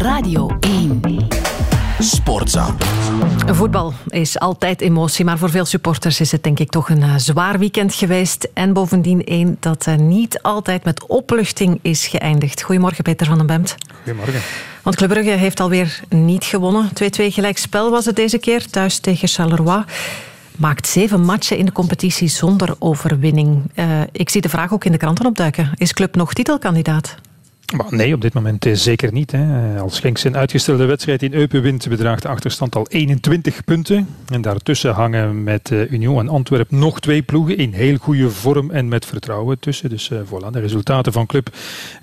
Radio 1. Sportza. Voetbal is altijd emotie, maar voor veel supporters is het denk ik toch een uh, zwaar weekend geweest. En bovendien één dat uh, niet altijd met opluchting is geëindigd. Goedemorgen Peter van den Bemt. Goedemorgen. Want Club Brugge heeft alweer niet gewonnen. 2-2 gelijkspel was het deze keer, thuis tegen Charleroi maakt zeven matchen in de competitie zonder overwinning. Uh, ik zie de vraag ook in de kranten opduiken. Is Club nog titelkandidaat? Maar nee, op dit moment eh, zeker niet. Hè. Als Genk zijn uitgestelde wedstrijd in Eupen wint, bedraagt de achterstand al 21 punten. En daartussen hangen met uh, Union en Antwerpen nog twee ploegen in heel goede vorm en met vertrouwen tussen. Dus uh, voilà, de resultaten van Club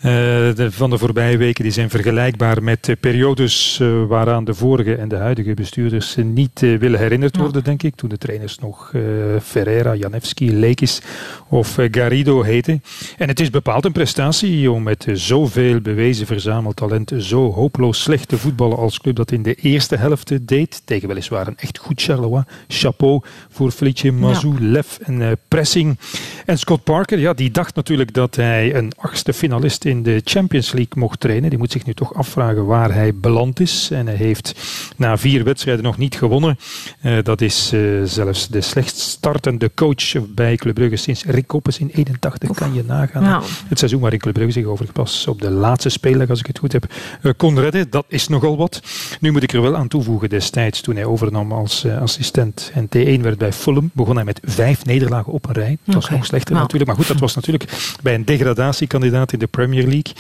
de, van de voorbije weken die zijn vergelijkbaar met periodes waaraan de vorige en de huidige bestuurders niet willen herinnerd worden, denk ik. Toen de trainers nog Ferreira, Janevski, Lekis of Garrido heten. En het is bepaald een prestatie om met zoveel veel bewezen verzameld talent zo hopeloos slecht te voetballen als club dat in de eerste helft deed. Tegen weliswaar een echt goed Charleroi. Chapeau voor Felice Mazou, ja. lef en uh, pressing. En Scott Parker, ja, die dacht natuurlijk dat hij een achtste finalist in de Champions League mocht trainen. Die moet zich nu toch afvragen waar hij beland is. En hij heeft na vier wedstrijden nog niet gewonnen. Uh, dat is uh, zelfs de slechtst startende coach bij Club Brugge sinds Rick Koppes in 81. Kan je nagaan. Ja. Het seizoen waarin Club Brugge zich overigens pas op de de laatste speler, als ik het goed heb, uh, kon redden. Dat is nogal wat. Nu moet ik er wel aan toevoegen, destijds toen hij overnam als uh, assistent en T1 werd bij Fulham, begon hij met vijf nederlagen op een rij. Dat was okay. nog slechter nou. natuurlijk. Maar goed, dat was natuurlijk bij een degradatiekandidaat in de Premier League.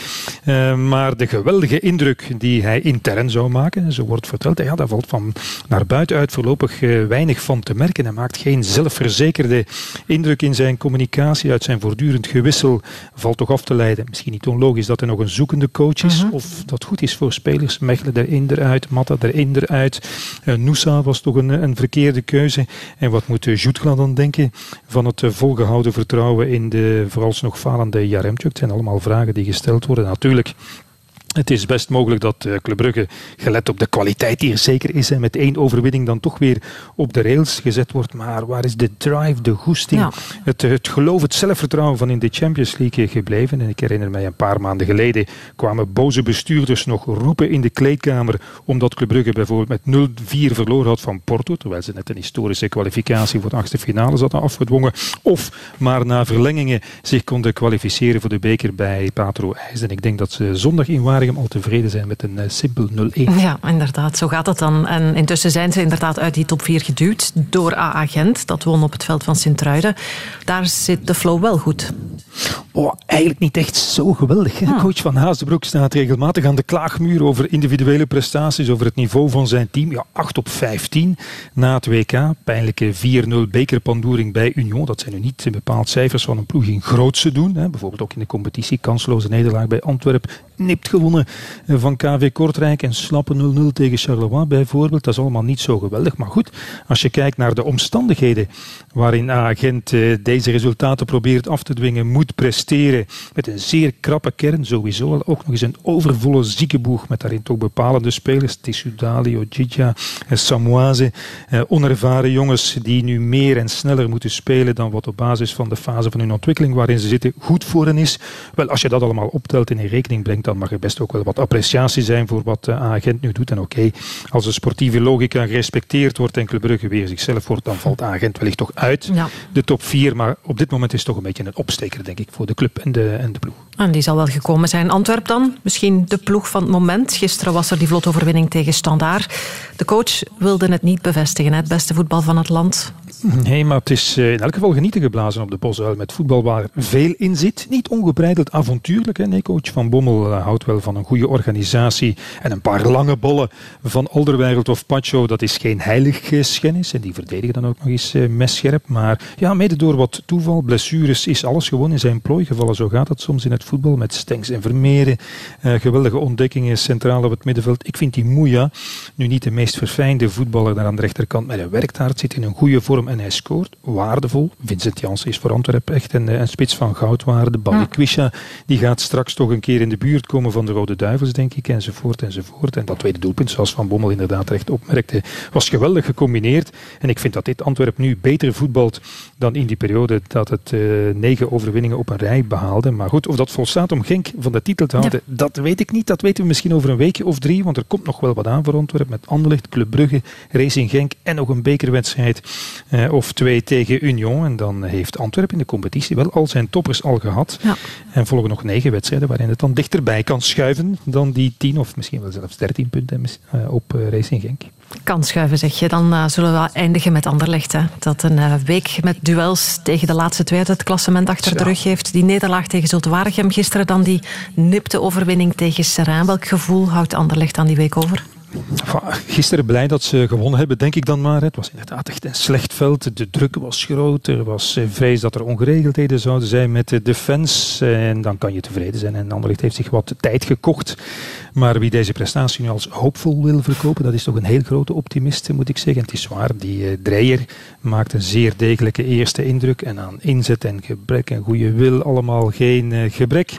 Uh, maar de geweldige indruk die hij intern zou maken, zo wordt verteld, ja, daar valt van naar buiten uit voorlopig weinig van te merken. Hij maakt geen zelfverzekerde indruk in zijn communicatie. Uit zijn voortdurend gewissel valt toch af te leiden. Misschien niet onlogisch dat hij nog een zoekende coach is. -hmm. Of dat goed is voor spelers. Mechelen erin, eruit. Matta erin, eruit. Uh, Noosa was toch een, een verkeerde keuze. En wat moet Jutgla dan denken van het uh, volgehouden vertrouwen in de vooralsnog falende Jaremchuk? Het zijn allemaal vragen die gesteld worden. Natuurlijk het is best mogelijk dat uh, Club Brugge, gelet op de kwaliteit die er zeker is, en met één overwinning dan toch weer op de rails gezet wordt. Maar waar is de drive, de goesting, ja. het, het geloof, het zelfvertrouwen van in de Champions League gebleven? En ik herinner mij een paar maanden geleden kwamen boze bestuurders nog roepen in de kleedkamer omdat Club Brugge bijvoorbeeld met 0-4 verloren had van Porto, terwijl ze net een historische kwalificatie voor de achtste finale hadden afgedwongen. Of maar na verlengingen zich konden kwalificeren voor de beker bij Patro IJs. En ik denk dat ze zondag in Al tevreden zijn met een uh, simpel 0-1. Ja, inderdaad. Zo gaat het dan. En intussen zijn ze inderdaad uit die top 4 geduwd door AA Gent. Dat won op het veld van Sint-Truiden. Daar zit de flow wel goed. Oh, eigenlijk niet echt zo geweldig. Ja. Coach van Haasdebroek staat regelmatig aan de klaagmuur over individuele prestaties, over het niveau van zijn team. Ja, 8 op 15 na het WK. Pijnlijke 4-0 bekerpandoering bij Union. Dat zijn nu niet bepaald cijfers van een ploeg in grootse doen. Hè. Bijvoorbeeld ook in de competitie. Kansloze nederlaag bij Antwerpen. Nipt gewonnen van KV Kortrijk en slappe 0-0 tegen Charleroi bijvoorbeeld. Dat is allemaal niet zo geweldig. Maar goed, als je kijkt naar de omstandigheden waarin Agent deze resultaten probeert af te dwingen, moet presteren met een zeer krappe kern sowieso. Ook nog eens een overvolle ziekenboeg met daarin toch bepalende spelers. Tissudali, Ojidja, Samoise. Eh, onervaren jongens die nu meer en sneller moeten spelen dan wat op basis van de fase van hun ontwikkeling waarin ze zitten goed voor hen is. Wel, als je dat allemaal optelt en in rekening brengt, dan mag er best ook wel wat appreciatie zijn voor wat de agent nu doet. En oké, okay, als de sportieve logica gerespecteerd wordt en Club Brugge weer zichzelf wordt, dan valt agent wellicht toch uit ja. de top 4. Maar op dit moment is het toch een beetje een opsteker, denk ik, voor de club en de, en de ploeg. En die zal wel gekomen zijn. Antwerp dan, misschien de ploeg van het moment. Gisteren was er die vlotoverwinning tegen Standaard. De coach wilde het niet bevestigen, het beste voetbal van het land. Nee, maar het is in elk geval genieten geblazen op de bosuil met voetbal waar veel in zit. Niet ongebreideld avontuurlijk. Hè. Nee, coach Van Bommel houdt wel van een goede organisatie en een paar lange bollen van Olderwereld of Pacho. Dat is geen heilig schennis en die verdedigen dan ook nog eens messcherp. Maar ja, mede door wat toeval, blessures, is alles gewoon in zijn plooi gevallen. Zo gaat het soms in het voetbal met Stenks en Vermeeren. Uh, geweldige ontdekkingen centraal op het middenveld. Ik vind die Moeja nu niet de meest verfijnde voetballer daar aan de rechterkant, maar hij werkt hard, zit in een goede vorm en hij scoort. Waardevol. Vincent Janssen is voor Antwerpen echt een, een spits van goudwaarde. Balikwisha, die gaat straks toch een keer in de buurt komen van de Rode Duivels, denk ik, enzovoort, enzovoort. En dat tweede doelpunt, zoals Van Bommel inderdaad recht opmerkte, was geweldig gecombineerd. En ik vind dat dit Antwerp nu beter voetbalt dan in die periode dat het uh, negen overwinningen op een rij behaalde. Maar goed, of dat volstaat om Genk van de titel te houden, dat weet ik niet. Dat weten we misschien over een weekje of drie, want er komt nog wel wat aan voor Antwerp met Anderlecht, Club Brugge, Racing Genk en nog een bekerwedstrijd uh, of twee tegen Union. En dan heeft Antwerp in de competitie wel al zijn toppers al gehad. Ja. En volgen nog negen wedstrijden waarin het dan dichterbij kan schuiven dan die tien of misschien wel zelfs dertien punten uh, op Racing Genk. Kan schuiven, zeg je. Dan uh, zullen we eindigen met Anderlecht. Hè. Dat een uh, week met duels tegen de laatste twee uit het klassement achter ja. de rug heeft. Die nederlaag tegen Zultwaregem gisteren, dan die nipte overwinning tegen Serrain. Welk gevoel houdt Anderlecht aan die week over? Gisteren blij dat ze gewonnen hebben, denk ik dan maar. Het was inderdaad echt een slecht veld. De druk was groot. Er was eh, vrees dat er ongeregeldheden zouden zijn met de defense. En dan kan je tevreden zijn. En Anderlecht heeft zich wat tijd gekocht. Maar wie deze prestatie nu als hoopvol wil verkopen, dat is toch een heel grote optimist, moet ik zeggen. Het is waar, die uh, Dreyer maakt een zeer degelijke eerste indruk. En aan inzet en gebrek en goede wil allemaal geen uh, gebrek.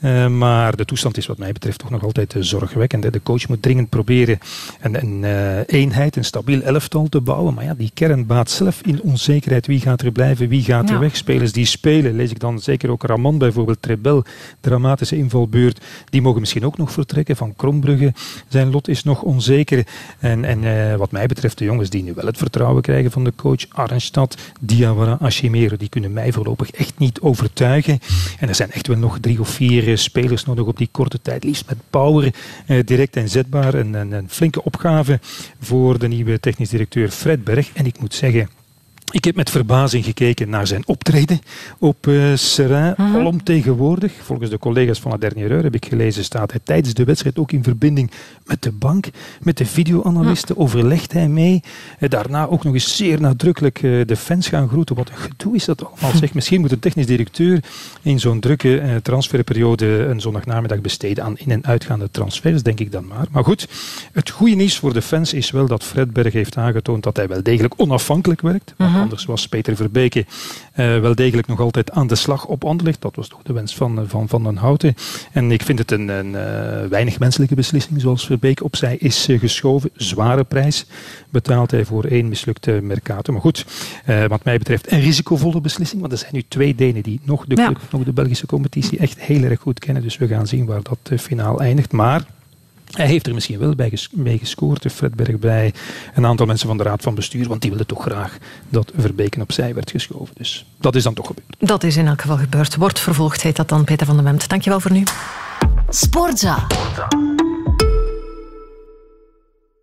Uh, maar de toestand is wat mij betreft toch nog altijd zorgwekkend. De coach moet dringend proberen een, een eenheid, een stabiel elftal te bouwen. Maar ja, die kern baat zelf in onzekerheid. Wie gaat er blijven, wie gaat er weg? Spelers die spelen, lees ik dan zeker ook Raman bijvoorbeeld, Trebel, dramatische invalbeurt. Die mogen misschien ook nog vertrekken van Krombrugge. Zijn lot is nog onzeker. En, en wat mij betreft, de jongens die nu wel het vertrouwen krijgen van de coach, Arnstad, Diawara, Ashimere, die kunnen mij voorlopig echt niet overtuigen. En er zijn echt wel nog drie of vier uh, spelers nodig op die korte tijd, liefst met power, uh, direct inzetbaar. Een, een, een flinke opgave voor de nieuwe technisch directeur Fred Berg. En ik moet zeggen, ik heb met verbazing gekeken naar zijn optreden op uh, Serrain. Mm -hmm. Alomtegenwoordig, volgens de collega's van la Dernière Heure heb ik gelezen, staat hij tijdens de wedstrijd ook in verbinding met de bank, met de videoanalisten. Overlegt hij mee. Uh, daarna ook nog eens zeer nadrukkelijk uh, de fans gaan groeten. Wat een gedoe is dat allemaal. Zeg, misschien moet een technisch directeur in zo'n drukke transferperiode een zondagnamiddag besteden aan in- en uitgaande transfers, denk ik dan maar. Maar goed, het goede nieuws voor de fans is wel dat Fred Berg heeft aangetoond dat hij wel degelijk onafhankelijk werkt. Mm -hmm. Anders was Peter Verbeke uh, wel degelijk nog altijd aan de slag op Anderlecht. Dat was toch de wens van, van Van den Houten. En ik vind het een, een uh, weinig menselijke beslissing, zoals Verbeke opzij is geschoven. Zware prijs betaalt hij voor één mislukte Mercato. Maar goed, wat mij betreft een risicovolle beslissing. Want er zijn nu twee Denen die nog de, club, ja. nog de Belgische competitie echt heel erg goed kennen. Dus we gaan zien waar dat finaal eindigt. Maar hij heeft er misschien wel bij ges mee gescoord, Fred Berg, bij een aantal mensen van de Raad van Bestuur, want die wilden toch graag dat Verbeken opzij werd geschoven. Dus dat is dan toch gebeurd. Dat is in elk geval gebeurd. Wordt vervolgd, heet dat dan, Peter van der Memt. Dankjewel voor nu. Sportza. Sportza.